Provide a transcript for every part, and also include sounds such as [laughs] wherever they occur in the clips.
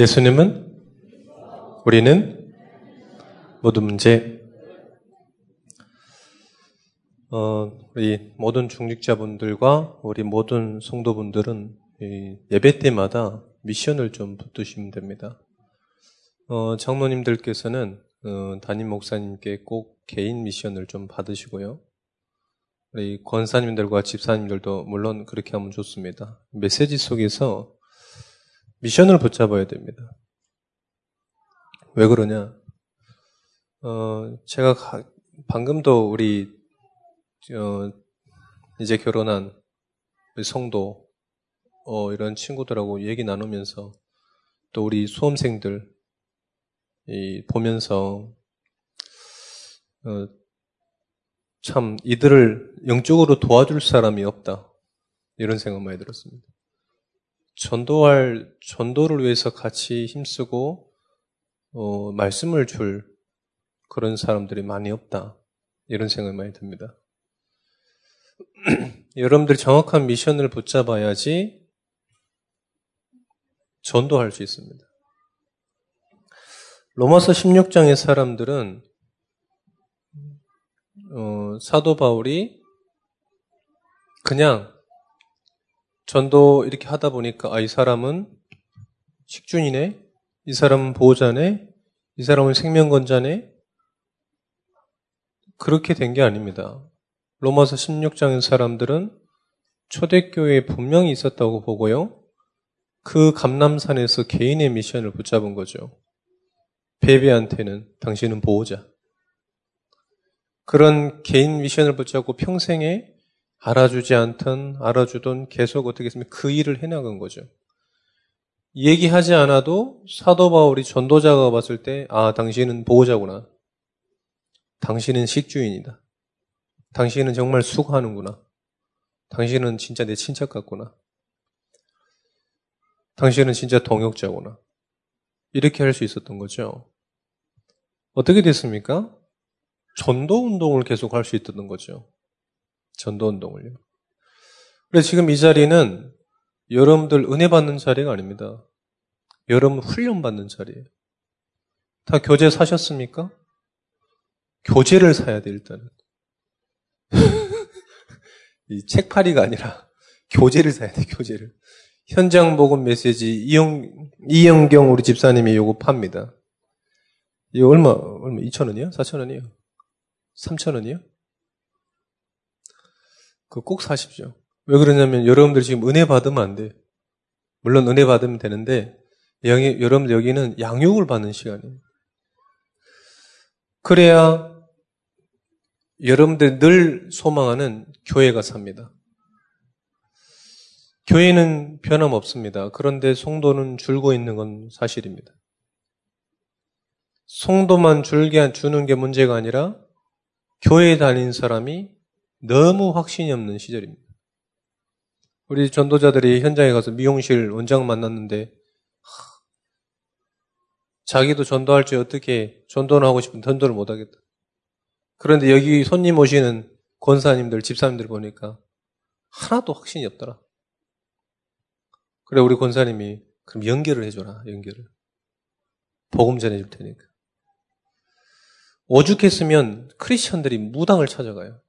예수님은 우리는 모든 문제 어, 우리 모든 중직자분들과 우리 모든 성도분들은 예배 때마다 미션을 좀 붙드시면 됩니다. 어, 장로님들께서는 어, 담임 목사님께 꼭 개인 미션을 좀 받으시고요. 우리 권사님들과 집사님들도 물론 그렇게 하면 좋습니다. 메시지 속에서 미션을 붙잡아야 됩니다. 왜 그러냐? 어, 제가 가, 방금도 우리 어, 이제 결혼한 우리 성도 어, 이런 친구들하고 얘기 나누면서 또 우리 수험생들 이, 보면서 어, 참 이들을 영적으로 도와줄 사람이 없다 이런 생각 많이 들었습니다. 전도할 전도를 위해서 같이 힘쓰고 어, 말씀을 줄 그런 사람들이 많이 없다 이런 생각이 많이 듭니다. [clears throat] 여러분들이 정확한 미션을 붙잡아야지 전도할 수 있습니다. 로마서 16장의 사람들은 어, 사도 바울이 그냥 전도 이렇게 하다 보니까 아, 이 사람은 식준이네, 이 사람은 보호자네, 이 사람은 생명건자네. 그렇게 된 게 아닙니다. 로마서 16장의 사람들은 초대교회에 분명히 있었다고 보고요. 그 감남산에서 개인의 미션을 붙잡은 거죠. 베베한테는 당신은 보호자. 그런 개인 미션을 붙잡고 평생에 알아주지 않던 알아주던 계속 어떻게 했으면 그 일을 해나간 거죠. 얘기하지 않아도 사도 바울이 전도자가 봤을 때, 아, 당신은 보호자구나. 당신은 식주인이다. 당신은 정말 수고하는구나. 당신은 진짜 내 친척 같구나. 당신은 진짜 동역자구나. 이렇게 할 수 있었던 거죠. 어떻게 됐습니까? 전도 운동을 계속 할 수 있었던 거죠. 전도 운동을요. 그래서 지금 이 자리는 여러분들 은혜 받는 자리가 아닙니다. 여러분 훈련 받는 자리예요. 다 교재 사셨습니까? 교재를 사야 돼, 일단은. [laughs] 이 책팔이가 아니라 교재를 사야 돼, 교재를. 현장 복음 메시지 이영, 이영경 우리 집사님이 요거 팝니다. 이거 얼마, 얼마, 2천원이요? 4천원이요? 3천원이요? 그꼭 사십시오. 왜 그러냐면 여러분들 지금 은혜 받으면 안 돼. 물론 은혜 받으면 되는데 여기, 여러분들 여기는 양육을 받는 시간이에요. 그래야 여러분들 늘 소망하는 교회가 삽니다. 교회는 변함없습니다. 그런데 송도는 줄고 있는 건 사실입니다. 송도만 줄게 주는 게 문제가 아니라 교회에 다닌 사람이 너무 확신이 없는 시절입니다. 우리 전도자들이 현장에 가서 미용실 원장 만났는데 자기도 전도할 줄 어떻게 전도는 하고 싶은 전도를 못 하겠다. 그런데 여기 손님 오시는 권사님들, 집사님들 보니까 하나도 확신이 없더라. 그래 우리 권사님이 그럼 연결을 해줘라. 연결을. 복음 전해줄 테니까. 오죽했으면 크리스천들이 무당을 찾아가요.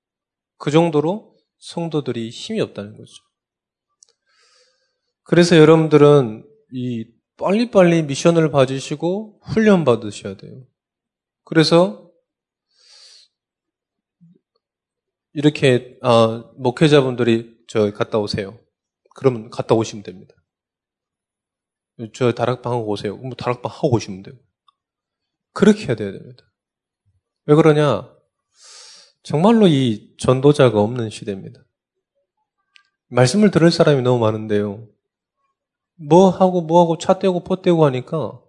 그 정도로 성도들이 힘이 없다는 거죠. 그래서 여러분들은 이 빨리빨리 미션을 받으시고 훈련 받으셔야 돼요. 그래서 이렇게 아, 목회자분들이 저 갔다 오세요. 그러면 갔다 오시면 됩니다. 저 다락방 하고 오세요. 뭐 다락방 하고 오시면 돼요. 그렇게 해야 됩니다. 왜 그러냐? 정말로 이 전도자가 없는 시대입니다. 말씀을 들을 사람이 너무 많은데요. 뭐 하고 뭐 하고 차 떼고 포 떼고 하니까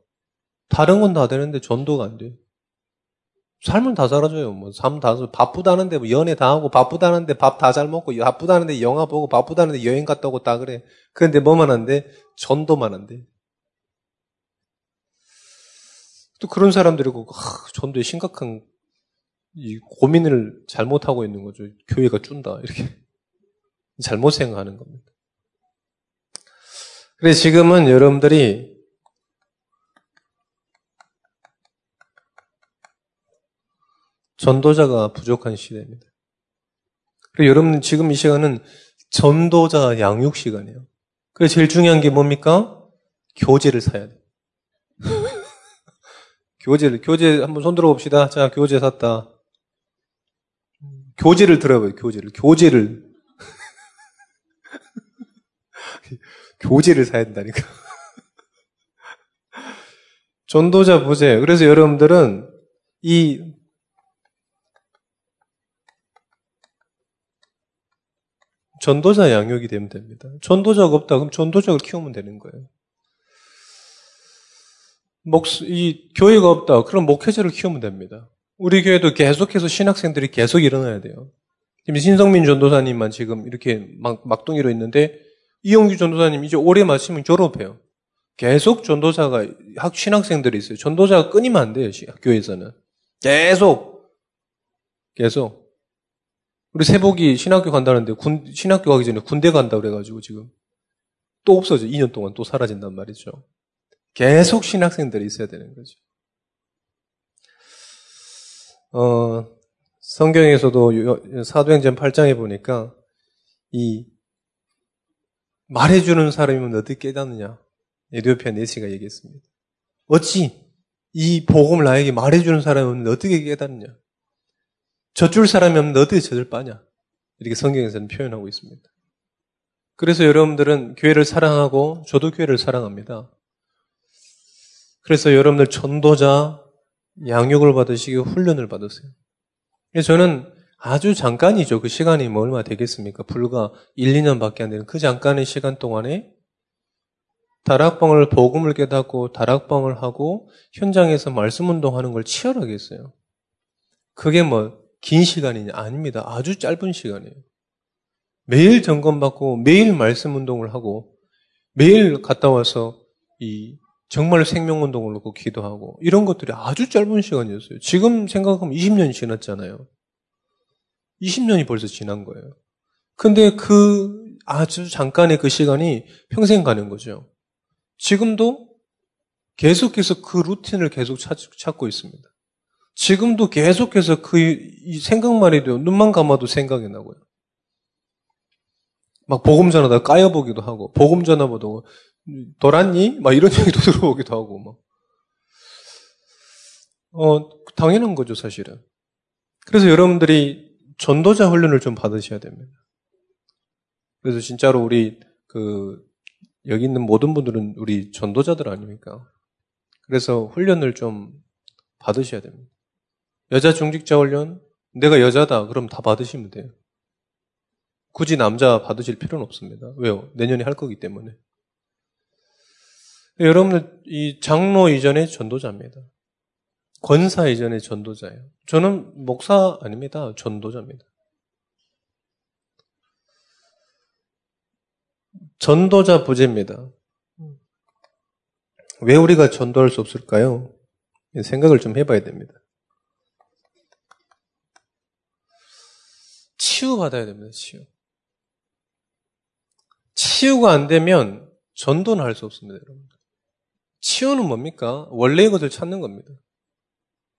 다른 건 다 되는데 전도가 안 돼요. 삶은 다 살아줘요. 뭐, 삶 다, 바쁘다는데, 뭐, 연애 다 하고, 바쁘다는데, 밥 다 잘 먹고, 바쁘다는데, 영화 보고, 바쁘다는데, 여행 갔다 오고 다 그래. 그런데 뭐만 한데? 전도만 한데. 또 그런 사람들이고, 아, 전도에 심각한 이 고민을 잘못하고 있는 거죠. 교회가 준다. 이렇게. [laughs] 잘못 생각하는 겁니다. 그래서 지금은 여러분들이 전도자가 부족한 시대입니다. 그리고 여러분 지금 이 시간은 전도자 양육 시간이에요. 그래서 제일 중요한 게 뭡니까? 교재를 사야 돼. [laughs] 교재를 교재 한번 손들어 봅시다. 자, 교재 샀다. 교재를 들어봐요, 교재를. 교재를. [laughs] 교재를 사야 된다니까. [laughs] 전도자 보세요. 그래서 여러분들은 이 전도자 양육이 되면 됩니다. 전도자가 없다. 그럼 전도자를 키우면 되는 거예요. 목, 이 교회가 없다. 그럼 목회자를 키우면 됩니다. 우리 교회도 계속해서 신학생들이 계속 일어나야 돼요. 지금 신성민 전도사님만 지금 이렇게 막, 막둥이로 있는데 이용규 전도사님 이제 올해 마치면 졸업해요. 계속 전도자가 학 신학생들이 있어요. 전도자가 끊이면 안 돼요. 학교에서는 계속 계속 우리 세복이 신학교 간다는데 군, 신학교 가기 전에 군대 간다 그래가지고 지금 또 없어져. 2년 동안 또 사라진단 말이죠. 계속 신학생들이 있어야 되는 거죠. 어, 성경에서도 사도행전 8장에 보니까 이 말해주는 사람이면 어떻게 깨닫느냐. 에디오피아 네시가 얘기했습니다. 어찌 이 복음을 나에게 말해주는 사람은 어떻게 깨닫느냐. 젖줄 사람이 없는데 어떻게 젖을 빠냐. 이렇게 성경에서는 표현하고 있습니다. 그래서 여러분들은 교회를 사랑하고 저도 교회를 사랑합니다. 그래서 여러분들 전도자 양육을 받으시고 훈련을 받으세요. 저는 아주 잠깐이죠. 그 시간이 뭐 얼마 되겠습니까? 불과 1, 2년밖에 안 되는 그 잠깐의 시간 동안에 다락방을 복음을 깨닫고 다락방을 하고 현장에서 말씀 운동하는 걸 치열하게 했어요. 그게 뭐 긴 시간이냐? 아닙니다. 아주 짧은 시간이에요. 매일 점검받고 매일 말씀 운동을 하고 매일 갔다 와서 이 정말 생명운동을 놓고 기도하고 이런 것들이 아주 짧은 시간이었어요. 지금 생각하면 20년이 지났잖아요. 20년이 벌써 지난 거예요. 근데 그 아주 잠깐의 그 시간이 평생 가는 거죠. 지금도 계속해서 그 루틴을 계속 찾, 고 있습니다. 지금도 계속해서 그 생각만 해도 눈만 감아도 생각이 나고요. 막 전하다 까여보기도 하고 복음 전화보다 돌았니? 막 이런 [laughs] 얘기도 들어보기도 하고 막. 어 당연한 거죠 사실은. 그래서 여러분들이 전도자 훈련을 좀 받으셔야 됩니다. 그래서 진짜로 우리 그 여기 있는 모든 분들은 우리 전도자들 아닙니까? 그래서 훈련을 좀 받으셔야 됩니다. 여자 중직자 훈련, 내가 여자다. 그럼 다 받으시면 돼요. 굳이 남자 받으실 필요는 없습니다. 왜요? 내년에 할 거기 때문에. 여러분들, 이 장로 이전에 전도자입니다. 권사 이전에 전도자예요. 저는 목사 아닙니다. 전도자입니다. 전도자 부재입니다. 왜 우리가 전도할 수 없을까요? 생각을 좀 해봐야 됩니다. 치유받아야 됩니다, 치유. 치유가 안 되면 전도는 할 수 없습니다, 여러분. 치유는 뭡니까? 원래의 것을 찾는 겁니다.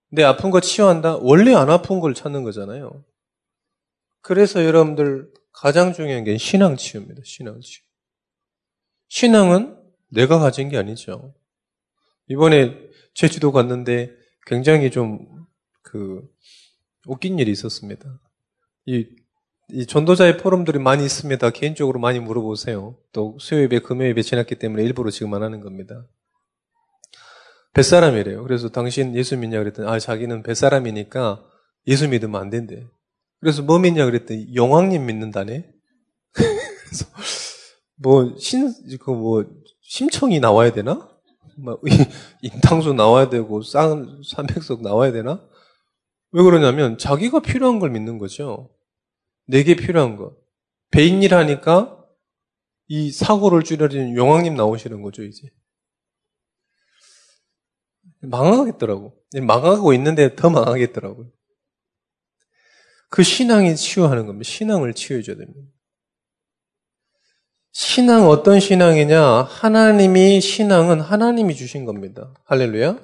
내 아픈 거 치유한다? 원래 안 아픈 걸 찾는 거잖아요. 그래서 여러분들 가장 중요한 게 신앙 치유입니다, 신앙 치유. 신앙은 내가 가진 게 아니죠. 이번에 제주도 갔는데 굉장히 좀 그 웃긴 일이 있었습니다. 이, 이 전도자의 포럼들이 많이 있습니다. 개인적으로 많이 물어보세요. 또 수요일에 금요일에 지났기 때문에 일부러 지금 안 하는 겁니다. 뱃사람이래요. 그래서 당신 예수 믿냐 그랬더니 아 자기는 뱃사람이니까 예수 믿으면 안 된대. 그래서 뭐 믿냐 그랬더니 영왕님 믿는다네. [laughs] 그래서 뭐, 신, 그 뭐, 심청이 나와야 되나? 막, 인탕수 나와야 되고, 쌍, 삼백석 나와야 되나? 왜 그러냐면, 자기가 필요한 걸 믿는 거죠. 내게 필요한 것. 배인일 하니까, 이 사고를 줄여주는 용왕님 나오시는 거죠, 이제. 망하겠더라고. 망하고 있는데 더 망하겠더라고요. 그 신앙이 치유하는 겁니다. 신앙을 치유해줘야 됩니다. 신앙 어떤 신앙이냐? 하나님이 신앙은 하나님이 주신 겁니다. 할렐루야.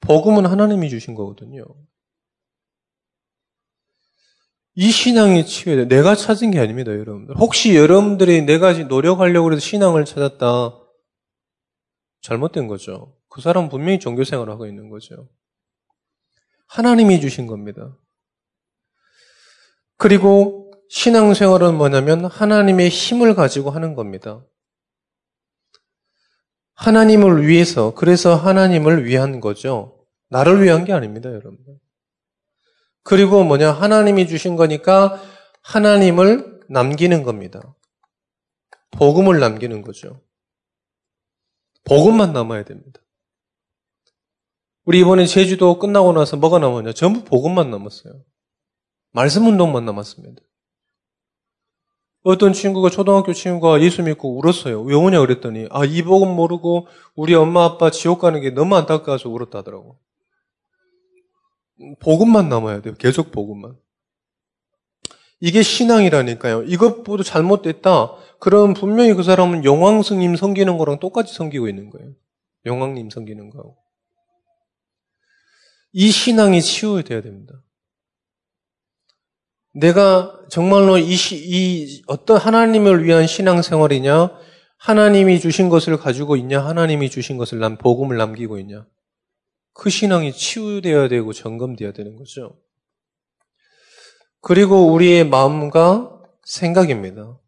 복음은 하나님이 주신 거거든요. 이 신앙이 치유해야 돼. 내가 찾은 게 아닙니다, 여러분들. 혹시 여러분들이 내가 노력하려고 해서 신앙을 찾았다. 잘못된 거죠. 그 사람은 분명히 종교 생활을 하고 있는 거죠. 하나님이 주신 겁니다. 그리고 신앙생활은 뭐냐면 하나님의 힘을 가지고 하는 겁니다. 하나님을 위해서, 그래서 하나님을 위한 거죠. 나를 위한 게 아닙니다, 여러분들. 그리고 뭐냐, 하나님이 주신 거니까 하나님을 남기는 겁니다. 복음을 남기는 거죠. 복음만 남아야 됩니다. 우리 이번에 제주도 끝나고 나서 뭐가 남았냐? 전부 복음만 남았어요. 말씀 운동만 남았습니다. 어떤 친구가 초등학교 친구가 예수 믿고 울었어요. 왜 우냐 그랬더니 아 이 복음 모르고 우리 엄마 아빠 지옥 가는 게 너무 안타까워서 울었다더라고. 복음만 남아야 돼요. 계속 복음만. 이게 신앙이라니까요. 이것보다 잘못됐다. 그럼 분명히 그 사람은 영왕스님 섬기는 거랑 똑같이 섬기고 있는 거예요. 영왕님 섬기는 거하고. 이 신앙이 치유돼야 됩니다. 내가 정말로 이, 시, 이 어떤 하나님을 위한 신앙생활이냐, 하나님이 주신 것을 가지고 있냐, 하나님이 주신 것을 난 복음을 남기고 있냐. 그 신앙이 치유되어야 되고 점검되어야 되는 거죠. 그리고 우리의 마음과 생각입니다.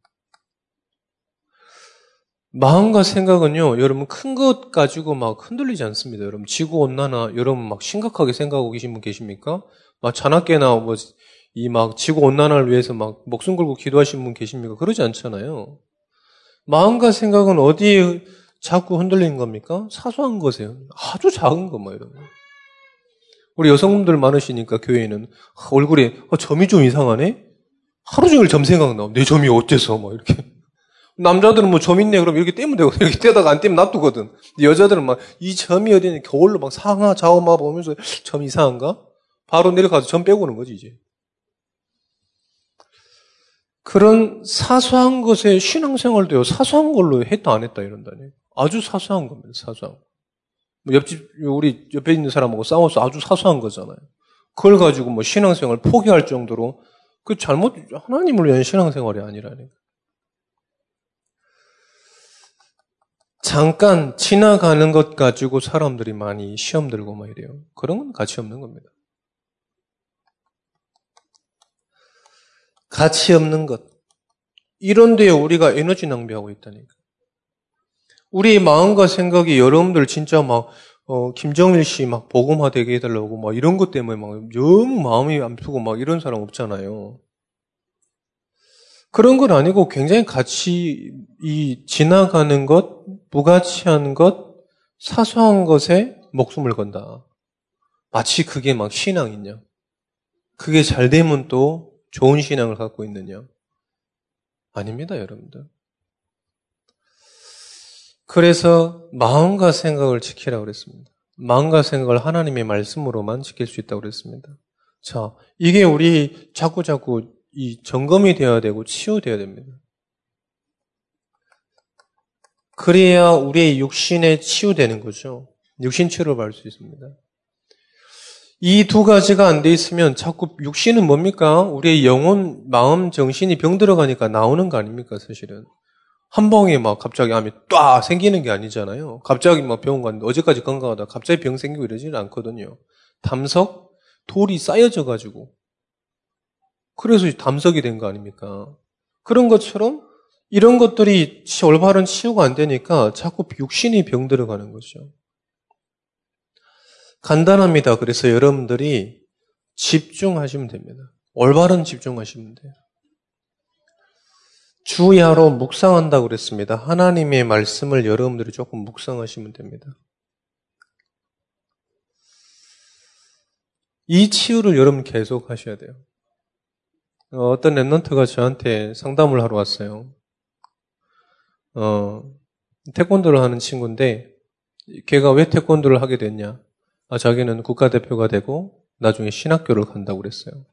마음과 생각은요, 여러분 큰 것 가지고 막 흔들리지 않습니다. 여러분 지구 온난화, 여러분 막 심각하게 생각하고 계신 분 계십니까? 막 자나깨나 뭐 이 막 지구 온난화를 위해서 막 목숨 걸고 기도하신 분 계십니까? 그러지 않잖아요. 마음과 생각은 어디에 자꾸 흔들리는 겁니까? 사소한 것이에요. 아주 작은 것만 이런 거. 우리 여성분들 많으시니까 교회에는 얼굴에 어, 점이 좀 이상하네. 하루 종일 점 생각 나. 내 점이 어째서 막 이렇게. 남자들은 뭐 점 있네 그럼 이렇게 떼면 되고 이렇게 [laughs] 떼다가 안 떼면 놔두거든. 여자들은 막 이 점이 어디니 겨울로 막 상하 좌우마 보면서 점 이상한가? 바로 내려가서 점 빼고 오는 거지 이제. 그런 사소한 것에 신앙생활도요 사소한 걸로 했다 안 했다 이런다니. 아주 사소한 겁니다. 사소한. 뭐 옆집 우리 옆에 있는 사람하고 싸워서 아주 사소한 거잖아요. 그걸 가지고 뭐 신앙생활 포기할 정도로 그 잘못 하나님을 위한 신앙생활이 아니라니까. 잠깐 지나가는 것 가지고 사람들이 많이 시험 들고 막 이래요. 그런 건 가치 없는 겁니다. 가치 없는 것. 이런 데에 우리가 에너지 낭비하고 있다니까. 우리 마음과 생각이 여러분들 진짜 막, 어, 김정일 씨막 복음화 되게 해달라고 막 이런 것 때문에 막 너무 마음이 안 푸고 막 이런 사람 없잖아요. 그런 건 아니고 굉장히 같이 이 지나가는 것, 무가치한 것, 사소한 것에 목숨을 건다. 마치 그게 막 신앙이냐. 그게 잘 되면 또 좋은 신앙을 갖고 있느냐. 아닙니다, 여러분들. 그래서 마음과 생각을 지키라고 그랬습니다. 마음과 생각을 하나님의 말씀으로만 지킬 수 있다고 그랬습니다. 자, 이게 우리 자꾸 자꾸 이 점검이 되어야 되고 치유되어야 됩니다. 그래야 우리의 육신에 치유되는 거죠. 육신 치료를 받을 수 있습니다. 이 두 가지가 안 돼 있으면 자꾸 육신은 뭡니까? 우리의 영혼, 마음, 정신이 병 들어가니까 나오는 거 아닙니까, 사실은? 한 방에 막 갑자기 암이 딱 생기는 게 아니잖아요. 갑자기 막 병원 갔는데 어제까지 건강하다 갑자기 병 생기고 이러지는 않거든요. 담석, 돌이 쌓여져 가지고 그래서 담석이 된 거 아닙니까? 그런 것처럼 이런 것들이 올바른 치유가 안 되니까 자꾸 육신이 병 들어 가는 거죠. 간단합니다. 그래서 여러분들이 집중하시면 됩니다. 올바른 집중하시면 돼요. 주야로 묵상한다고 그랬습니다. 하나님의 말씀을 여러분들이 조금 묵상하시면 됩니다. 이 치유를 여러분 계속 하셔야 돼요. 어떤 랩런트가 저한테 상담을 하러 왔어요. 어, 태권도를 하는 친구인데, 걔가 왜 태권도를 하게 됐냐? 아, 자기는 국가대표가 되고, 나중에 신학교를 간다고 그랬어요.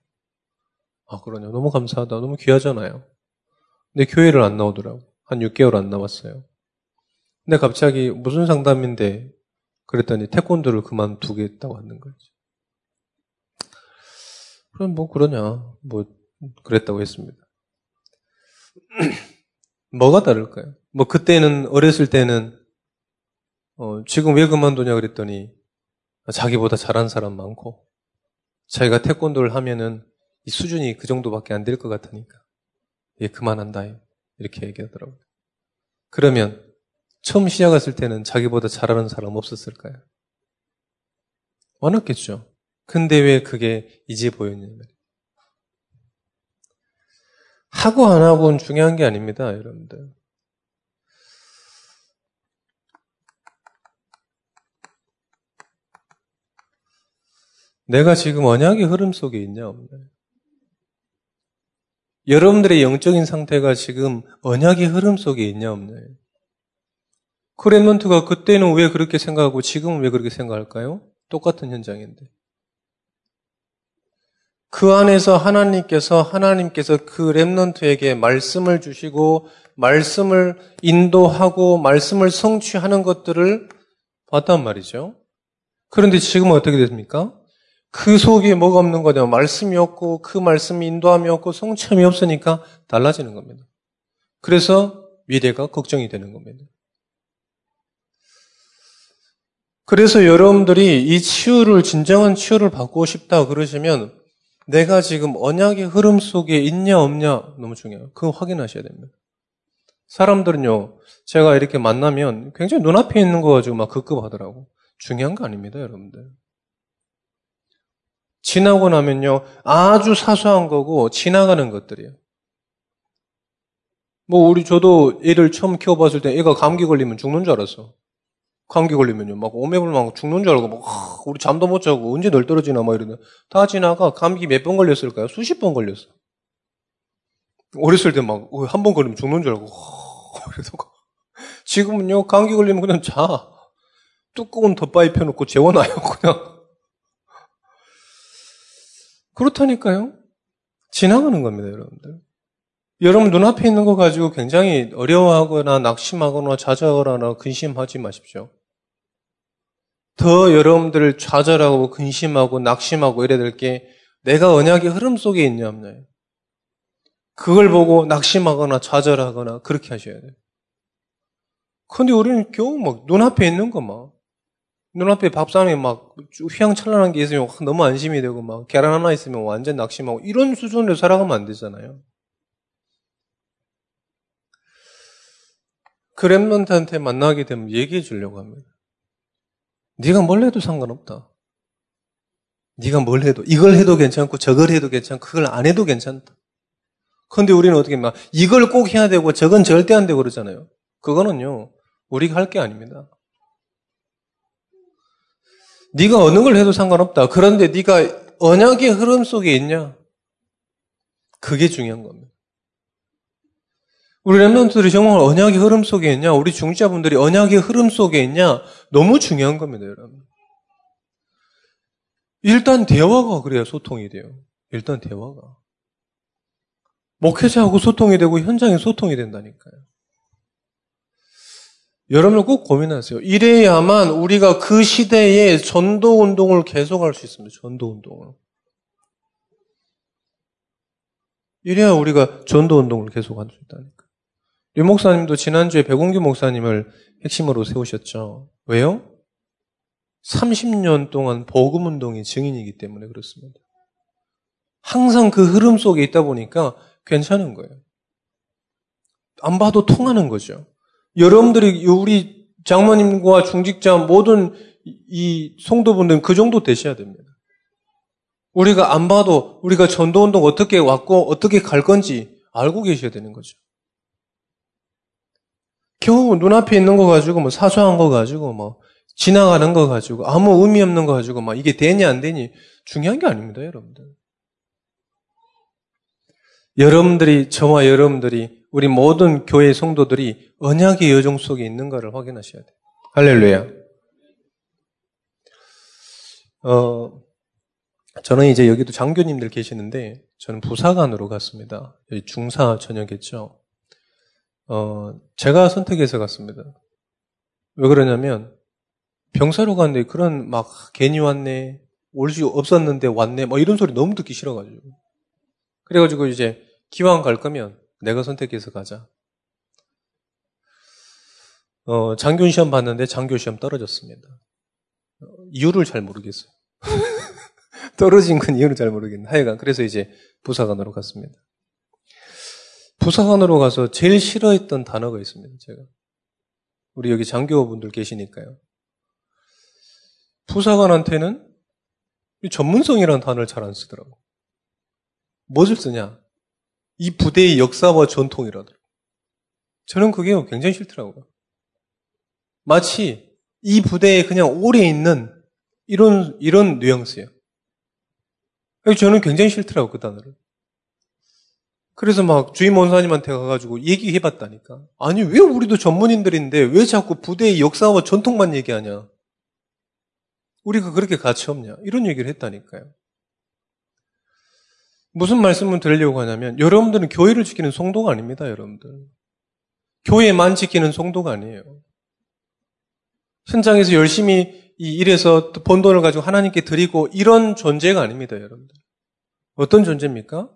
아, 그러냐. 너무 감사하다. 너무 귀하잖아요. 근데 교회를 안 나오더라고. 한 6개월 안 나왔어요. 근데 갑자기 무슨 상담인데 그랬더니 태권도를 그만두겠다고 하는 거지. 그럼 뭐 그러냐. 뭐 그랬다고 했습니다. [clears throat] 뭐가 다를까요? 뭐 그때는 어렸을 때는 어, 지금 왜 그만두냐 그랬더니 자기보다 잘하는 사람 많고 자기가 태권도를 하면은 이 수준이 그 정도밖에 안 될 것 같으니까 예 그만한다 이렇게 얘기하더라고요. 그러면 처음 시작했을 때는 자기보다 잘하는 사람 없었을까요? 많았겠죠. 근데 왜 그게 이제 보였냐면 하고 안 하고는 중요한 게 아닙니다, 여러분들. 내가 지금 언약의 흐름 속에 있냐, 없냐. 여러분들의 영적인 상태가 지금 언약의 흐름 속에 있냐, 없냐. 크레먼트가 그때는 왜 그렇게 생각하고 지금은 왜 그렇게 생각할까요? 똑같은 현장인데. 그 안에서 하나님께서 하나님께서 그 렘넌트에게 말씀을 주시고 말씀을 인도하고 말씀을 성취하는 것들을 봤단 말이죠. 그런데 지금은 어떻게 됐습니까? 그 속에 뭐가 없는 거냐? 말씀이 없고 그 말씀이 인도함이 없고 성취함이 없으니까 달라지는 겁니다. 그래서 미래가 걱정이 되는 겁니다. 그래서 여러분들이 이 치유를 진정한 치유를 받고 싶다 그러시면 내가 지금 언약의 흐름 속에 있냐 없냐 너무 중요해요. 그거 확인하셔야 됩니다. 사람들은요, 제가 이렇게 만나면 굉장히 눈앞에 있는 거 가지고 막 급급하더라고. 중요한 거 아닙니다, 여러분들. 지나고 나면요, 아주 사소한 거고 지나가는 것들이에요. 뭐 우리 저도 애를 처음 키워봤을 때 애가 감기 걸리면 죽는 줄 알았어. 감기 걸리면요. 막 오매불 막 죽는 줄 알고 막 우리 잠도 못 자고 언제 널 떨어지나 막 이러는 다 지나가 감기 몇 번 걸렸을까요? 수십 번 걸렸어. 어렸을 때 막 한 번 걸리면 죽는 줄 알고 [laughs] 그래서 지금은요 감기 걸리면 그냥 자 두꺼운 덧바위 펴놓고 재워놔요 그냥 그렇다니까요. 지나가는 겁니다, 여러분들. 여러분 눈앞에 있는 거 가지고 굉장히 어려워하거나 낙심하거나 좌절하거나 근심하지 마십시오. 더 여러분들을 좌절하고 근심하고 낙심하고 이래야 될 게 내가 언약의 흐름 속에 있냐 없냐. 그걸 보고 낙심하거나 좌절하거나 그렇게 하셔야 돼요. 근데 우리는 겨우 막 눈앞에 있는 거 막, 눈앞에 밥상에 막 휘황찬란한 게 있으면 너무 안심이 되고 막 계란 하나 있으면 완전 낙심하고 이런 수준으로 살아가면 안 되잖아요. 그랩런트한테 만나게 되면 얘기해 주려고 합니다. 네가 뭘 해도 상관없다. 네가 뭘 해도 이걸 해도 괜찮고 저걸 해도 괜찮고 그걸 안 해도 괜찮다. 그런데 우리는 어떻게 막 이걸 꼭 해야 되고 저건 절대 안 되고 그러잖아요. 그거는요 우리가 할 게 아닙니다. 네가 어느 걸 해도 상관없다. 그런데 네가 언약의 흐름 속에 있냐? 그게 중요한 겁니다. 우리 랩런트들이 정말 언약의 흐름 속에 있냐? 우리 중지자분들이 언약의 흐름 속에 있냐? 너무 중요한 겁니다, 여러분. 일단 대화가 그래야 소통이 돼요. 일단 대화가. 목회자하고 소통이 되고 현장에 소통이 된다니까요. 여러분 꼭 고민하세요. 이래야만 우리가 그 시대에 전도 운동을 계속할 수 있습니다. 전도 운동을. 이래야 우리가 전도 운동을 계속할 수 있다니까. 류 목사님도 지난주에 백운규 목사님을 핵심으로 세우셨죠. 왜요? 30년 동안 복음 운동의 증인이기 때문에 그렇습니다. 항상 그 흐름 속에 있다 보니까 괜찮은 거예요. 안 봐도 통하는 거죠. 여러분들이 우리 장모님과 중직자 모든 이 성도분들은 그 정도 되셔야 됩니다. 우리가 안 봐도 우리가 전도운동 어떻게 왔고 어떻게 갈 건지 알고 계셔야 되는 거죠. 겨우 눈앞에 있는 거 가지고 뭐 사소한 거 가지고 뭐 지나가는 거 가지고 아무 의미 없는 거 가지고 막 이게 되니 안 되니 중요한 게 아닙니다, 여러분들. 여러분들이 저와 여러분들이 우리 모든 교회 성도들이 언약의 여정 속에 있는가를 확인하셔야 돼요. 할렐루야. 어, 저는 이제 여기도 장교님들 계시는데 저는 부사관으로 갔습니다. 중사 전역했죠. 어, 제가 선택해서 갔습니다. 왜 그러냐면, 병사로 갔는데 그런 막 괜히 왔네, 올 수 없었는데 왔네, 뭐 이런 소리 너무 듣기 싫어가지고. 그래가지고 이제 기왕 갈 거면 내가 선택해서 가자. 어, 장교 시험 봤는데 장교 시험 떨어졌습니다. 어, 이유를 잘 모르겠어요. [laughs] 떨어진 건 이유를 잘 모르겠는데 하여간 그래서 이제 부사관으로 갔습니다. 부사관으로 가서 제일 싫어했던 단어가 있습니다. 제가 우리 여기 장교분들 계시니까요. 부사관한테는 전문성이라는 단어를 잘 안 쓰더라고. 무엇을 쓰냐? 이 부대의 역사와 전통이라더라고. 저는 그게 굉장히 싫더라고요. 마치 이 부대에 그냥 오래 있는 이런, 이런 뉘앙스예요. 저는 굉장히 싫더라고, 그 단어를. 그래서 막 주임 원사님한테 가가지고 얘기해 봤다니까. 아니, 왜 우리도 전문인들인데 왜 자꾸 부대의 역사와 전통만 얘기하냐? 우리가 그렇게 가치 없냐? 이런 얘기를 했다니까요. 무슨 말씀을 드리려고 하냐면, 여러분들은 교회를 지키는 성도가 아닙니다, 여러분들. 교회만 지키는 성도가 아니에요. 현장에서 열심히 이 일에서 번 돈을 가지고 하나님께 드리고 이런 존재가 아닙니다, 여러분들. 어떤 존재입니까?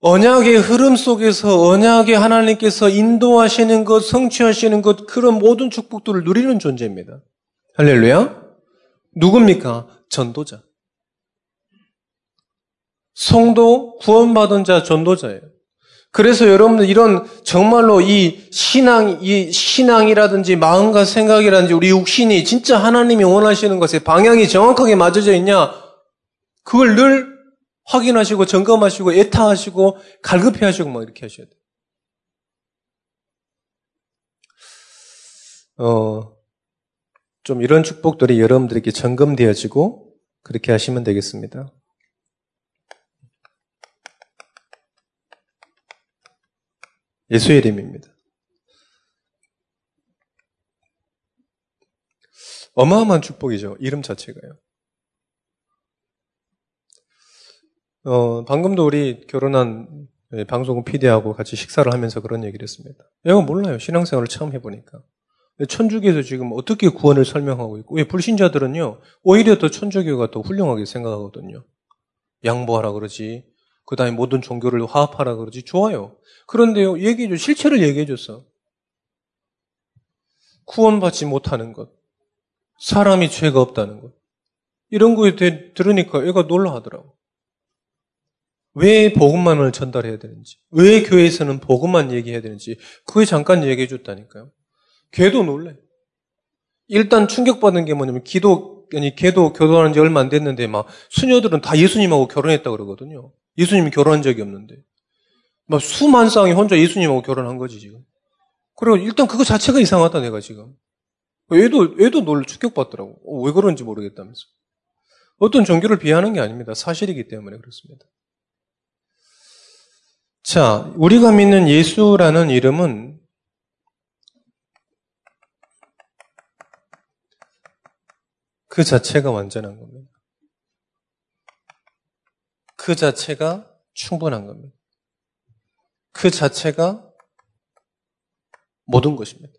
언약의 흐름 속에서 언약의 하나님께서 인도하시는 것, 성취하시는 것, 그런 모든 축복들을 누리는 존재입니다. 할렐루야? 누굽니까? 전도자. 성도 구원받은 자 전도자예요. 그래서 여러분들 이런 정말로 이 신앙, 이 신앙이라든지 마음과 생각이라든지 우리 육신이 진짜 하나님이 원하시는 것에 방향이 정확하게 맞아져 있냐? 그걸 늘 확인하시고 점검하시고 애타하시고 갈급해 하시고 막 이렇게 하셔야 돼요. 어, 좀 이런 축복들이 여러분들에게 점검되어지고 그렇게 하시면 되겠습니다. 예수의 이름입니다. 어마어마한 축복이죠. 이름 자체가요. 어, 방금도 우리 결혼한 방송국 PD하고 같이 식사를 하면서 그런 얘기를 했습니다. 내가 몰라요. 신앙생활을 처음 해보니까. 천주교에서 지금 어떻게 구원을 설명하고 있고, 왜 불신자들은요, 오히려 더 천주교가 더 훌륭하게 생각하거든요. 양보하라 그러지. 그 다음에 모든 종교를 화합하라 그러지. 좋아요. 그런데요, 얘기해줘. 실체를 얘기해줬어. 구원받지 못하는 것. 사람이 죄가 없다는 것. 이런 거에 대해 들으니까 애가 놀라 하더라고. 왜 복음만을 전달해야 되는지, 왜 교회에서는 복음만 얘기해야 되는지, 그게 잠깐 얘기해 줬다니까요. 걔도 놀래. 일단 충격받은 게 뭐냐면, 기도, 아니, 걔도 결혼한 지 얼마 안 됐는데, 막, 수녀들은 다 예수님하고 결혼했다 그러거든요. 예수님이 결혼한 적이 없는데. 막 수만 쌍이 혼자 예수님하고 결혼한 거지, 지금. 그리고 일단 그거 자체가 이상하다, 내가 지금. 애도, 애도 놀래 충격받더라고. 어, 왜 그런지 모르겠다면서. 어떤 종교를 비하는 게 아닙니다. 사실이기 때문에 그렇습니다. 자, 우리가 믿는 예수라는 이름은 그 자체가 완전한 겁니다. 그 자체가 충분한 겁니다. 그 자체가 모든 것입니다.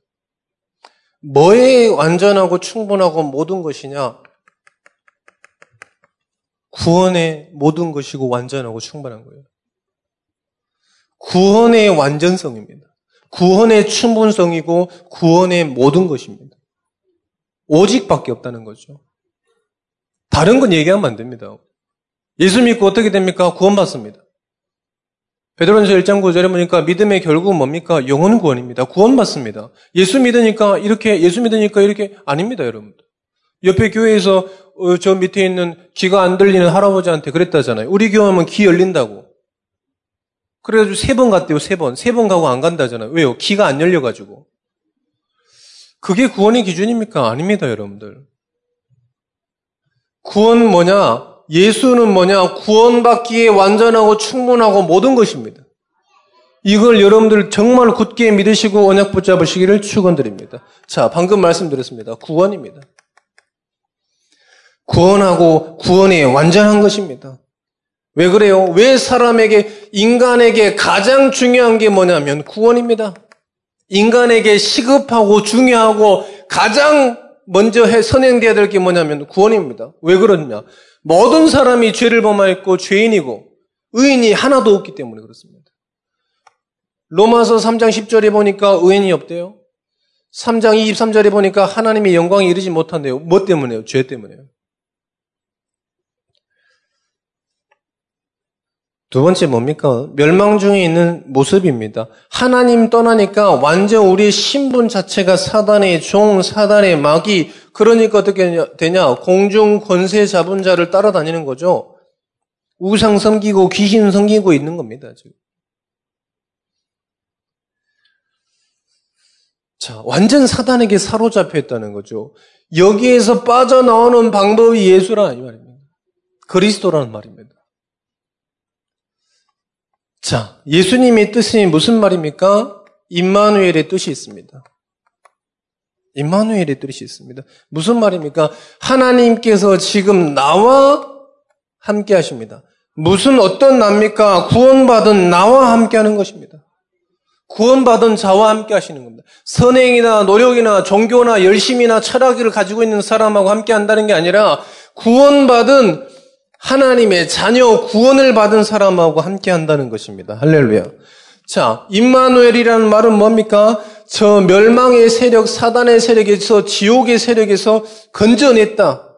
뭐에 완전하고 충분하고 모든 것이냐? 구원의 모든 것이고 완전하고 충분한 거예요. 구원의 완전성입니다. 구원의 충분성이고 구원의 모든 것입니다. 오직밖에 없다는 거죠. 다른 건 얘기하면 안 됩니다. 예수 믿고 어떻게 됩니까? 구원받습니다. 베드로전서 1장 9절에 보니까 믿음의 결국은 뭡니까? 영혼 구원입니다. 구원받습니다. 예수 믿으니까 이렇게 예수 믿으니까 이렇게 아닙니다, 여러분. 옆에 교회에서 어, 저 밑에 있는 귀가 안 들리는 할아버지한테 그랬다잖아요. 우리 교회 하면 귀 열린다고. 그래가지고 세 번 갔대요, 세 번. 세 번 가고 안 간다잖아요. 왜요? 귀가 안 열려가지고. 그게 구원의 기준입니까? 아닙니다, 여러분들. 구원 뭐냐? 예수는 뭐냐? 구원받기에 완전하고 충분하고 모든 것입니다. 이걸 여러분들 정말 굳게 믿으시고 언약 붙잡으시기를 축원드립니다. 자, 방금 말씀드렸습니다. 구원입니다. 구원하고 구원이 완전한 것입니다. 왜 그래요? 왜 사람에게, 인간에게 가장 중요한 게 뭐냐면 구원입니다. 인간에게 시급하고 중요하고 가장 먼저 해 선행돼야 될 게 뭐냐면 구원입니다. 왜 그러냐? 모든 사람이 죄를 범하였고 죄인이고 의인이 하나도 없기 때문에 그렇습니다. 로마서 3장 10절에 보니까 의인이 없대요. 3장 23절에 보니까 하나님의 영광에 이르지 못한대요. 뭐 때문에요? 죄 때문에요. 두 번째 뭡니까? 멸망 중에 있는 모습입니다. 하나님 떠나니까 완전 우리의 신분 자체가 사단의 종, 사단의 마귀, 그러니까 어떻게 되냐? 공중 권세 잡은 자를 따라다니는 거죠. 우상 섬기고 귀신 섬기고 있는 겁니다, 지금. 자, 완전 사단에게 사로잡혀 있다는 거죠. 여기에서 빠져나오는 방법이 예수라는 말입니다. 그리스도라는 말입니다. 자, 예수님의 뜻이 무슨 말입니까? 임마누엘의 뜻이 있습니다. 임마누엘의 뜻이 있습니다. 무슨 말입니까? 하나님께서 지금 나와 함께 하십니다. 무슨 어떤 납니까? 구원받은 나와 함께 하는 것입니다. 구원받은 자와 함께 하시는 겁니다. 선행이나 노력이나 종교나 열심이나 철학을 가지고 있는 사람하고 함께 한다는 게 아니라 구원받은 하나님의 자녀 구원을 받은 사람하고 함께 한다는 것입니다. 할렐루야. 자, 임마누엘이라는 말은 뭡니까? 저 멸망의 세력, 사단의 세력에서, 지옥의 세력에서 건져냈다.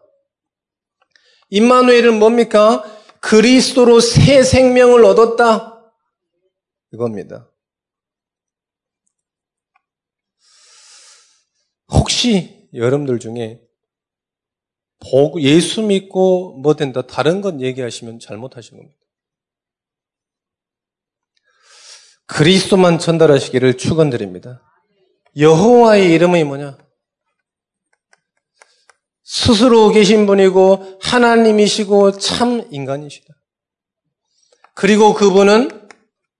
임마누엘은 뭡니까? 그리스도로 새 생명을 얻었다. 이겁니다. 혹시 여러분들 중에 복, 예수 믿고 뭐 된다, 다른 것 얘기하시면 잘못하신 겁니다. 그리스도만 전달하시기를 축원드립니다. 여호와의 이름이 뭐냐? 스스로 계신 분이고 하나님이시고 참 인간이시다. 그리고 그분은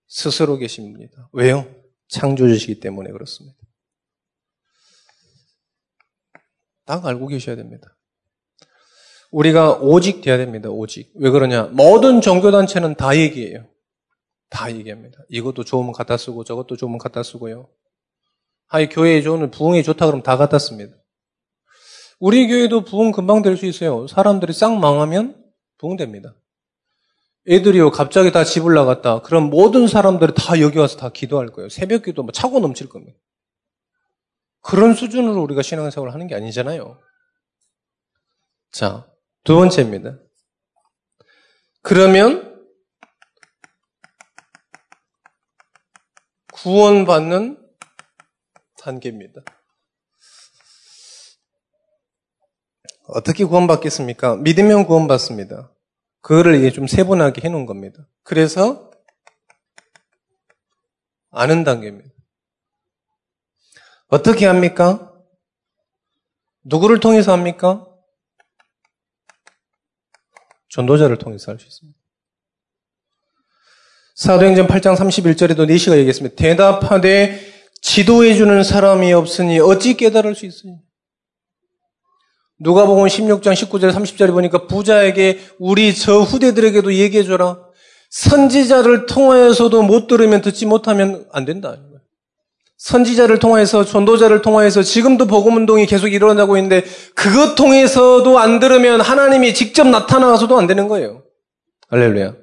스스로 계신 분이다. 왜요? 창조주시기 때문에 그렇습니다. 딱 알고 계셔야 됩니다. 우리가 오직 돼야 됩니다. 오직. 왜 그러냐? 모든 종교단체는 다 얘기해요. 다 얘기합니다. 이것도 좋으면 갖다 쓰고 저것도 좋으면 갖다 쓰고요. 하이 교회에 좋은 부흥이 좋다 그러면 다 갖다 씁니다. 우리 교회도 부흥 금방 될 수 있어요. 사람들이 싹 망하면 부흥됩니다. 애들이요 갑자기 다 집을 나갔다. 그럼 모든 사람들이 다 여기 와서 다 기도할 거예요. 새벽 기도 뭐 차고 넘칠 겁니다. 그런 수준으로 우리가 신앙생활을 하는 게 아니잖아요. 자, 두 번째입니다. 그러면 구원받는 단계입니다. 어떻게 구원받겠습니까? 믿으면 구원받습니다. 그거를 이게 좀 세분하게 해놓은 겁니다. 그래서 아는 단계입니다. 어떻게 합니까? 누구를 통해서 합니까? 전도자를 통해서 할수 있습니다. 사도행전 8장 31절에도 네시가 얘기했습니다. 대답하되 지도해주는 사람이 없으니 어찌 깨달을 수 있으니? 누가 보면 16장 19절 30절에 보니까 부자에게 우리 저 후대들에게도 얘기해줘라. 선지자를 통하여서도 못 들으면 듣지 못하면 안 된다. 선지자를 통해서 전도자를 통해서 지금도 복음 운동이 계속 일어나고 있는데 그것 통해서도 안 들으면 하나님이 직접 나타나서도 안 되는 거예요. 할렐루야.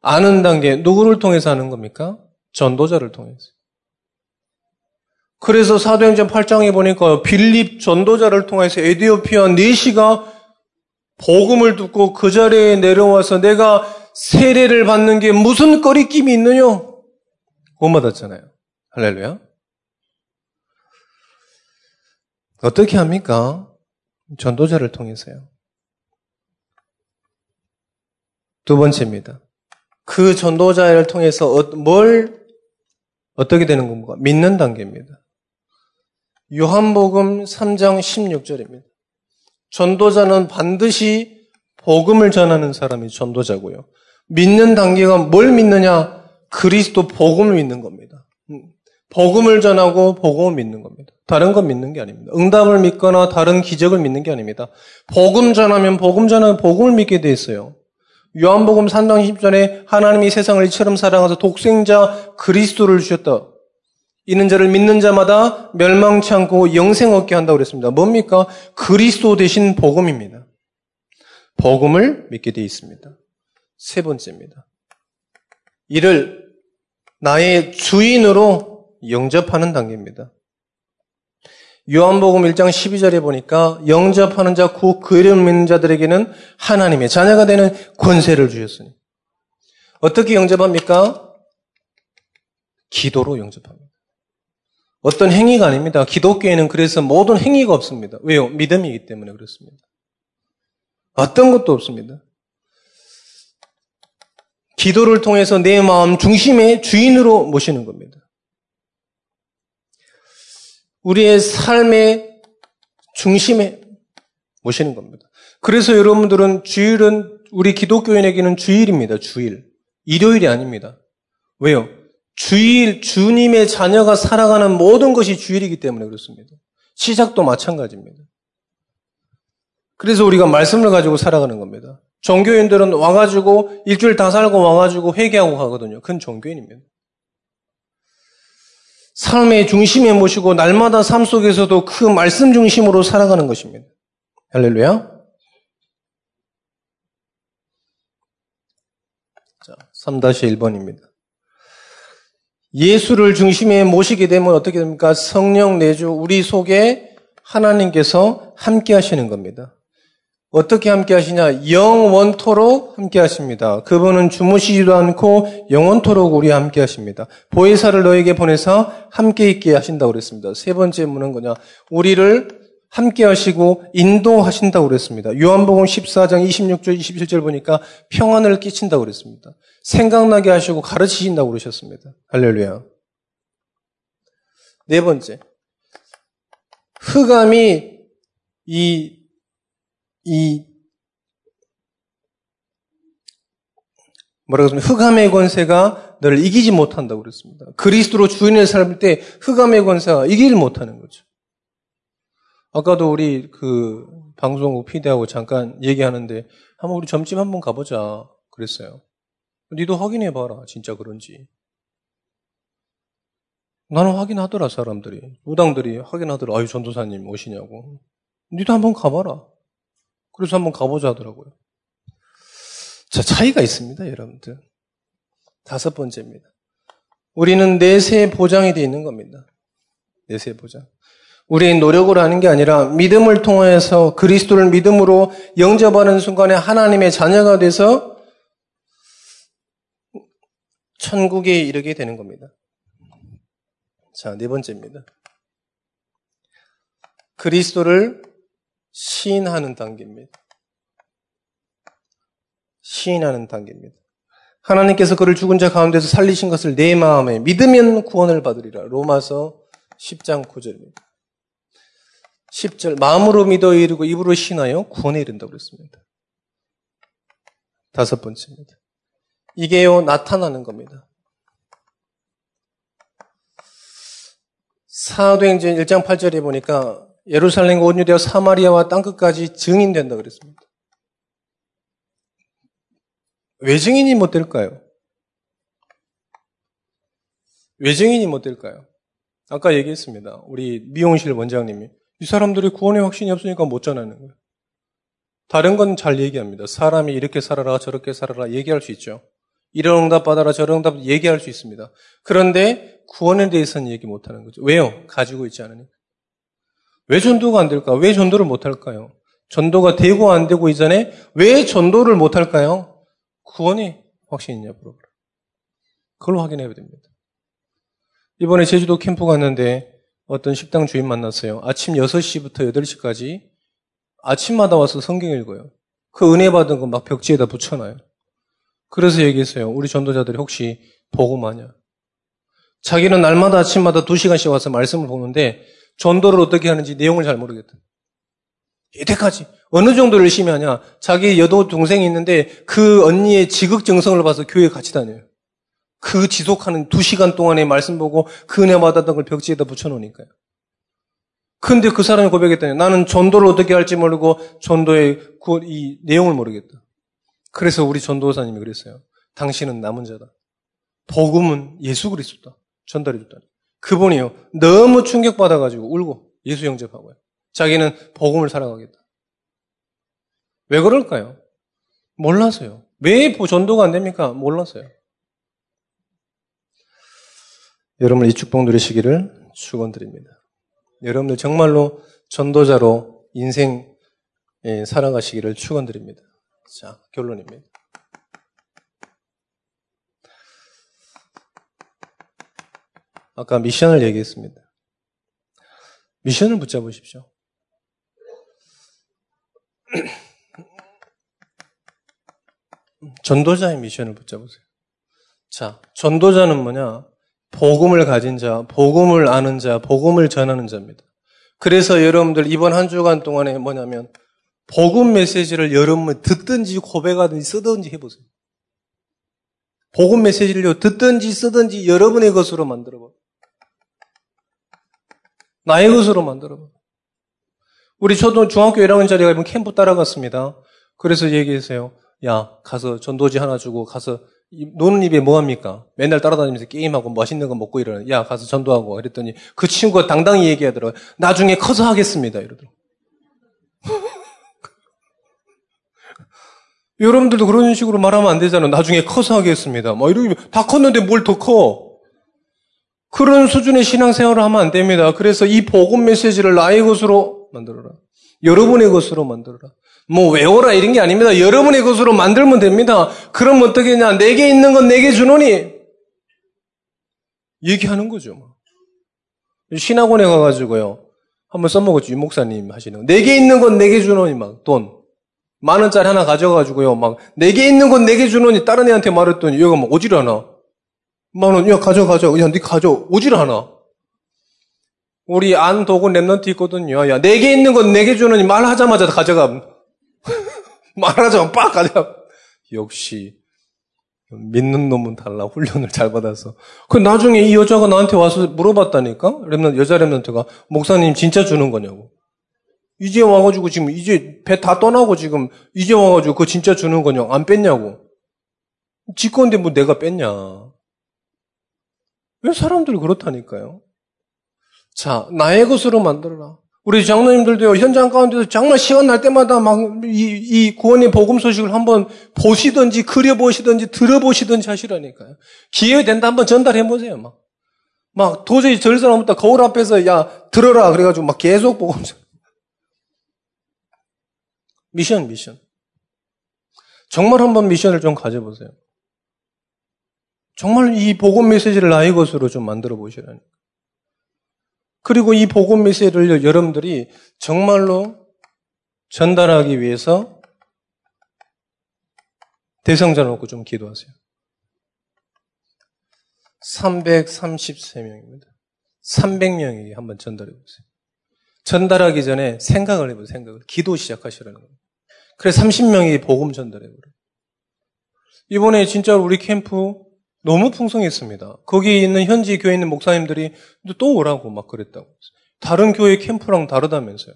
아는 단계 누구를 통해서 하는 겁니까? 전도자를 통해서. 그래서 사도행전 8장에 보니까 빌립 전도자를 통해서 에디오피아 네시가 복음을 듣고 그 자리에 내려와서 내가 세례를 받는 게 무슨 꺼리낌이 있느냐? 구원받았잖아요. 할렐루야. 어떻게 합니까? 전도자를 통해서요. 두 번째입니다. 그 전도자를 통해서 어, 뭘 어떻게 되는 겁니까? 믿는 단계입니다. 요한복음 3장 16절입니다. 전도자는 반드시 복음을 전하는 사람이 전도자고요. 믿는 단계가 뭘 믿느냐? 그리스도 복음을 믿는 겁니다. 음, 복음을 전하고 복음을 믿는 겁니다. 다른 건 믿는 게 아닙니다. 응답을 믿거나 다른 기적을 믿는 게 아닙니다. 복음 전하면 복음 전하면 복음을 믿게 돼 있어요. 요한복음 3장 10절에 하나님이 세상을 이처럼 사랑해서 독생자 그리스도를 주셨다. 이는 자를 믿는 자마다 멸망치 않고 영생 얻게 한다고 그랬습니다. 뭡니까? 그리스도 대신 복음입니다. 복음을 믿게 돼 있습니다. 세 번째입니다. 이를 나의 주인으로 영접하는 단계입니다. 요한복음 1장 12절에 보니까 영접하는 자, 그 이름 믿는 자들에게는 하나님의 자녀가 되는 권세를 주셨으니. 어떻게 영접합니까? 기도로 영접합니다. 어떤 행위가 아닙니다. 기독교에는 그래서 모든 행위가 없습니다. 왜요? 믿음이기 때문에 그렇습니다. 어떤 것도 없습니다. 기도를 통해서 내 마음 중심의 주인으로 모시는 겁니다. 우리의 삶의 중심에 모시는 겁니다. 그래서 여러분들은 주일은 우리 기독교인에게는 주일입니다. 주일. 일요일이 아닙니다. 왜요? 주일, 주님의 자녀가 살아가는 모든 것이 주일이기 때문에 그렇습니다. 시작도 마찬가지입니다. 그래서 우리가 말씀을 가지고 살아가는 겁니다. 종교인들은 와가지고 일주일 다 살고 와가지고 회개하고 가거든요. 그건 종교인입니다. 삶의 중심에 모시고 날마다 삶 속에서도 그 말씀 중심으로 살아가는 것입니다. 할렐루야. 자, 3-1번입니다. 예수를 중심에 모시게 되면 어떻게 됩니까? 성령 내주 우리 속에 하나님께서 함께 하시는 겁니다. 어떻게 함께 하시냐? 영원토록 함께 하십니다. 그분은 주무시지도 않고 영원토록 우리와 함께 하십니다. 보혜사를 너에게 보내서 함께 있게 하신다고 그랬습니다. 세 번째 문은 뭐냐? 우리를 함께 하시고 인도하신다고 그랬습니다. 요한복음 14장 26절 27절 보니까 평안을 끼친다고 그랬습니다. 생각나게 하시고 가르치신다고 그러셨습니다. 할렐루야. 네 번째. 흑암이 이 이 뭐라고 하면 흑암의 권세가 너를 이기지 못한다고 그랬습니다. 그리스도로 주인을 살때 흑암의 권세가 이기를 못하는 거죠. 아까도 우리 그 방송국 피디하고 잠깐 얘기하는데 한번 우리 점집 한번 가보자 그랬어요. 니도 확인해 봐라 진짜 그런지. 나는 확인하더라 사람들이 무당들이 확인하더라 아유 전도사님 오시냐고. 니도 한번 가봐라. 그래서 한번 가보자 하더라고요. 자, 차이가 있습니다, 여러분들. 다섯 번째입니다. 우리는 내세 보장이 되어 있는 겁니다. 내세 보장. 우리의 노력을 하는 게 아니라 믿음을 통해서 그리스도를 믿음으로 영접하는 순간에 하나님의 자녀가 돼서 천국에 이르게 되는 겁니다. 자, 네 번째입니다. 그리스도를 시인하는 단계입니다. 시인하는 단계입니다. 하나님께서 그를 죽은 자 가운데서 살리신 것을 내 마음에 믿으면 구원을 받으리라. 로마서 10장 9절입니다. 10절 마음으로 믿어 이르고 입으로 신하여 구원에 이른다고 그랬습니다. 다섯 번째입니다. 이게요 나타나는 겁니다. 사도행전 1장 8절에 보니까 예루살렘과 온 유대와 사마리아와 땅끝까지 증인된다 그랬습니다. 왜 증인이 못 될까요? 왜 증인이 못 될까요? 아까 얘기했습니다. 우리 미용실 원장님이 이 사람들이 구원의 확신이 없으니까 못 전하는 거예요. 다른 건 잘 얘기합니다. 사람이 이렇게 살아라 저렇게 살아라 얘기할 수 있죠. 이런 응답 받아라 저런 응답 얘기할 수 있습니다. 그런데 구원에 대해서는 얘기 못 하는 거죠. 왜요? 가지고 있지 않으니까. 왜 전도가 안 될까? 왜 전도를 못 할까요? 전도가 되고 안 되고 이전에 왜 전도를 못 할까요? 구원이 확신이 있냐 물어보라. 그걸 확인해야 됩니다. 이번에 제주도 캠프 갔는데 어떤 식당 주인 만났어요. 아침 6시부터 8시까지 아침마다 와서 성경 읽어요. 그 은혜 받은 거 막 벽지에다 붙여놔요. 그래서 얘기했어요. 우리 전도자들이 혹시 보고 마냐? 자기는 날마다 아침마다 2시간씩 와서 말씀을 보는데 전도를 어떻게 하는지 내용을 잘 모르겠다. 이때까지 어느 정도 열심히 하냐? 자기 여도 동생이 있는데 그 언니의 지극정성을 봐서 교회 같이 다녀요. 그 지속하는 두 시간 동안의 말씀 보고 그 은혜 받았던 걸 벽지에다 붙여놓으니까요. 근데 그 사람이 고백했다니 나는 전도를 어떻게 할지 모르고 전도의 그 이 내용을 모르겠다. 그래서 우리 전도사님이 그랬어요. 당신은 남은 자다. 복음은 예수 그리스도다. 전달해 줬다. 그분이요. 너무 충격받아가지고 울고 예수 영접하고요. 자기는 복음을 살아가겠다. 왜 그럴까요? 몰라서요. 왜 전도가 안 됩니까? 몰랐어요. 여러분 이 축복 누리시기를 축원드립니다. 여러분들 정말로 전도자로 인생 살아가시기를 축원드립니다. 자, 결론입니다. 아까 미션을 얘기했습니다. 미션을 붙잡으십시오. 전도자의 미션을 붙잡으세요. 자, 전도자는 뭐냐? 복음을 가진 자, 복음을 아는 자, 복음을 전하는 자입니다. 그래서 여러분들 이번 한 주간 동안에 뭐냐면 복음 메시지를 여러분 듣든지 고백하든지 쓰든지 해보세요. 복음 메시지를 듣든지 쓰든지 여러분의 것으로 만들어 봐. 나의 것으로 만들어봐. 우리 초등 중학교 1학년 자리가 이번 캠프 따라갔습니다. 그래서 얘기했어요. 야, 가서 전도지 하나 주고 가서 노는 입에 뭐합니까? 맨날 따라다니면서 게임하고 맛있는 거 먹고 이러는. 야, 가서 전도하고. 그랬더니 그 친구가 당당히 얘기하더라고요. 나중에 커서 하겠습니다. 이러더라고요. [laughs] 여러분들도 그런 식으로 말하면 안 되잖아요. 나중에 커서 하겠습니다. 뭐 이러면 다 컸는데 뭘 더 커? 그런 수준의 신앙생활을 하면 안 됩니다. 그래서 이 복음 메시지를 나의 것으로 만들어라. 여러분의 것으로 만들어라. 뭐 외워라 이런 게 아닙니다. 여러분의 것으로 만들면 됩니다. 그럼 어떻게 했냐? 내게 있는 건 내게 주노니 얘기하는 거죠. 뭐. 신학원에 가가지고요. 한번 써먹었죠. 유 목사님 하시는 거. 내게 있는 건 내게 주노니 막 돈. 만 원짜리 하나 가져가가지고요. 막 내게 있는 건 내게 주노니 다른 애한테 말했더니 얘가 막 않아. 만 원, 야 가져 가져. 야, 네 가져. 오질 않아. 우리 안 도구 랩런트 있거든요. 야, 내게 있는 건 내게 주노니 말하자마자 가져가. [laughs] 말하자면 빡 가자. 역시 믿는 놈은 달라 훈련을 잘 받아서. 그 나중에 이 여자가 나한테 와서 물어봤다니까 랩넌 여자 랩런트가 목사님 진짜 주는 거냐고. 이제 와가지고 지금 이제 배 다 떠나고 지금 이제 와가지고 그거 진짜 주는 거냐 안 뺐냐고. 지 건데 뭐 내가 뺐냐. 왜 사람들이 그렇다니까요. 자 나의 것으로 만들어라. 우리 장로님들도 현장 가운데서 정말 시간 날 때마다 막 이, 이 구원의 복음 소식을 한번 보시든지 그려보시든지 들어보시든지 하시라니까요. 기회 된다 한번 전달해 보세요. 막. 막 도저히 절 사람 없다 거울 앞에서 야 들어라 그래가지고 막 계속 보고 미션 미션 정말 한번 미션을 좀 가져보세요. 정말 이 복음 메시지를 나의 것으로 좀 만들어 보시라니까. 그리고 이 복음 메시지를 여러분들이 정말로 전달하기 위해서 대상자 놓고 좀 기도하세요. 333명입니다. 300명에게 한번 전달해 보세요. 전달하기 전에 생각을 해보세요. 생각을. 기도 시작하시라는 거예요. 그래서 30명이 복음 전달해 버려요. 이번에 진짜 우리 캠프 너무 풍성했습니다. 거기 있는 현지 교회 있는 목사님들이 또 오라고 막 그랬다고. 다른 교회 캠프랑 다르다면서요.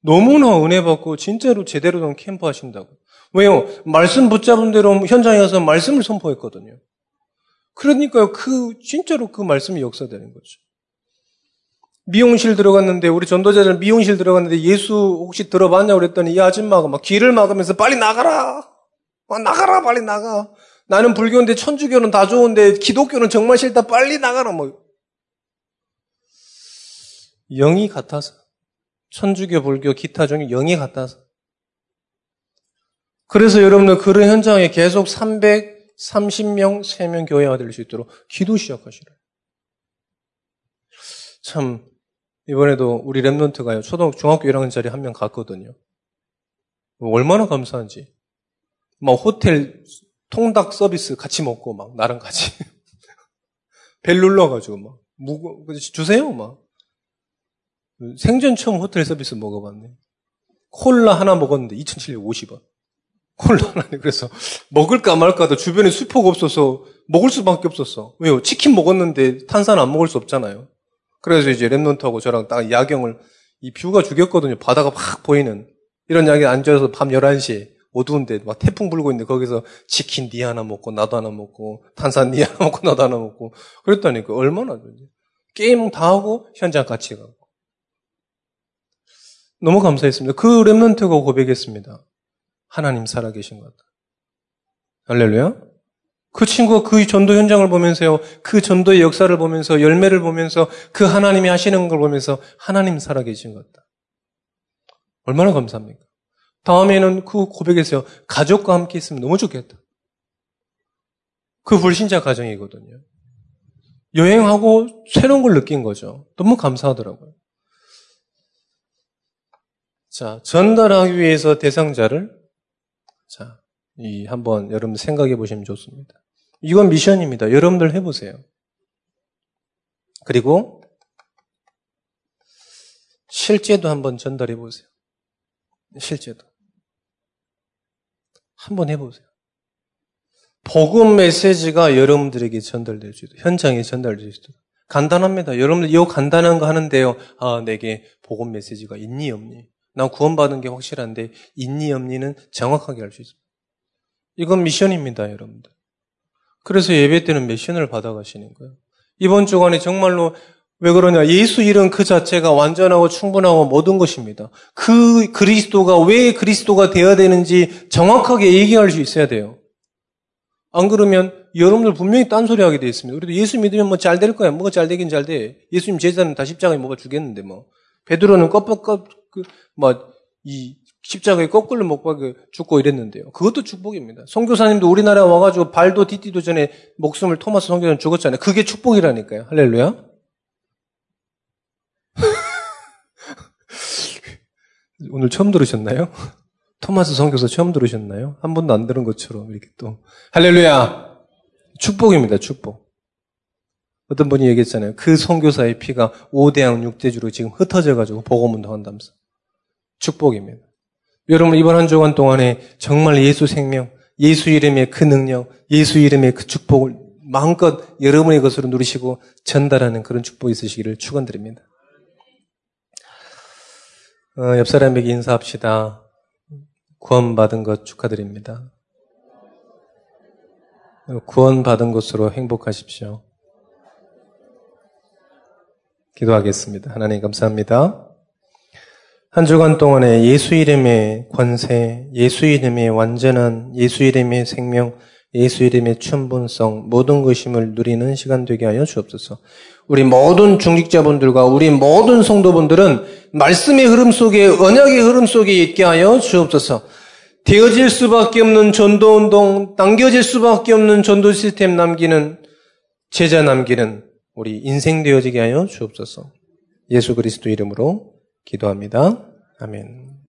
너무나 은혜 받고 진짜로 제대로 된 캠프 하신다고. 왜요? 말씀 붙잡은 대로 현장에 가서 말씀을 선포했거든요. 그러니까요, 그, 진짜로 그 말씀이 역사되는 거죠. 미용실 들어갔는데, 우리 전도자들 미용실 들어갔는데 예수 혹시 들어봤냐고 그랬더니 이 아줌마가 막 길을 막으면서 빨리 나가라! 나가라! 빨리 나가! 나는 불교인데 천주교는 다 좋은데 기독교는 정말 싫다. 빨리 나가라. 뭐. 영이 같아서. 천주교, 불교, 기타 중에 영이 같아서. 그래서 여러분들 그런 현장에 계속 330명, 3명 교회가 될 수 있도록 기도 시작하시라. 참, 이번에도 우리 랩런트가요, 초등, 중학교 1학년짜리 한 명 갔거든요. 얼마나 감사한지. 막 호텔 통닭 서비스 같이 먹고 막 나랑 같이 [laughs] 벨 눌러가지고 막 무거 주세요 막 생전 처음 호텔 서비스 먹어봤네. 콜라 하나 먹었는데 2,750원. 콜라 하나 [laughs] 그래서 먹을까 말까도 주변에 수표가 없어서 먹을 수밖에 없었어. 왜요? 치킨 먹었는데 탄산 안 먹을 수 없잖아요. 그래서 이제 랩런트하고 저랑 딱 야경을 이 뷰가 죽였거든요. 바다가 확 보이는 이런 야경에 앉아서 밤 11시에 어두운데 막 태풍 불고 있는데 거기서 치킨 니 하나 먹고 나도 하나 먹고 탄산 니 하나 먹고 나도 하나 먹고 그랬다니까 얼마나 좋지. 게임 다 하고 현장 같이 가고. 너무 감사했습니다. 그 랩런트가 고백했습니다. 하나님 살아계신 것 같다. 할렐루야. 그 친구가 그 전도 현장을 보면서요, 그 전도의 역사를 보면서, 열매를 보면서, 그 하나님이 하시는 걸 보면서, 하나님 살아계신 것 같다. 얼마나 감사합니까? 다음에는 그 고백에서요, 가족과 함께 있으면 너무 좋겠다. 그 불신자 가정이거든요. 여행하고 새로운 걸 느낀 거죠. 너무 감사하더라고요. 자, 전달하기 위해서 대상자를, 자, 이 한번 여러분 생각해 보시면 좋습니다. 이건 미션입니다. 여러분들 해 보세요. 그리고 실제도 한번 전달해 보세요. 실제도. 한번 해보세요. 복음 메시지가 여러분들에게 전달될 수 있도록, 현장에 전달될 수 있도록. 간단합니다. 여러분들 이거 간단한 거 하는데요. 아, 내게 복음 메시지가 있니 없니? 난 구원받은 게 확실한데 있니 없니는 정확하게 알 수 있습니다. 이건 미션입니다, 여러분들. 그래서 예배 때는 미션을 받아가시는 거예요. 이번 주간에 정말로 왜 그러냐? 예수 이름 그 자체가 완전하고 충분하고 모든 것입니다. 그 그리스도가 왜 그리스도가 되어야 되는지 정확하게 얘기할 수 있어야 돼요. 안 그러면 여러분들 분명히 딴소리 하게 돼 있습니다. 그래도 예수 믿으면 뭐 잘 될 거야. 뭐가 잘 되긴 잘 돼. 예수님 제자는 다 십자가에 뭐가 주겠는데 뭐. 베드로는 껍껍껍 그뭐이 십자가에 거꾸로 못 박에 죽고 이랬는데요. 그것도 축복입니다. 성교사님도 우리나라 와가지고 발도 디디도 전에 목숨을 토마스 성교사님 죽었잖아요. 그게 축복이라니까요. 할렐루야. 오늘 처음 들으셨나요? [laughs] 토마스 성교사 처음 들으셨나요? 한 번도 안 들은 것처럼 이렇게 또. 할렐루야! 축복입니다 축복. 어떤 분이 얘기했잖아요. 그 성교사의 피가 5대양 6대주로 지금 흩어져 가지고 복음운동 한다면서. 축복입니다. 여러분 이번 한 주간 동안에 정말 예수 생명 예수 이름의 그 능력 예수 이름의 그 축복을 마음껏 여러분의 것으로 누리시고 전달하는 그런 축복이 있으시기를 축원드립니다 어, 옆 사람에게 인사합시다. 구원받은 것 축하드립니다. 구원받은 것으로 행복하십시오. 기도하겠습니다. 하나님 감사합니다. 한 주간 동안에 예수 이름의 권세, 예수 이름의 완전한 예수 이름의 생명, 예수 이름의 천분성, 모든 것임을 누리는 시간 되게 하여 주옵소서. 우리 모든 중직자분들과 우리 모든 성도분들은 말씀의 흐름 속에, 언약의 흐름 속에 있게 하여 주옵소서. 되어질 수밖에 없는 전도 운동, 당겨질 수밖에 없는 전도 시스템 남기는, 제자 남기는 우리 인생 되어지게 하여 주옵소서. 예수 그리스도 이름으로 기도합니다. 아멘.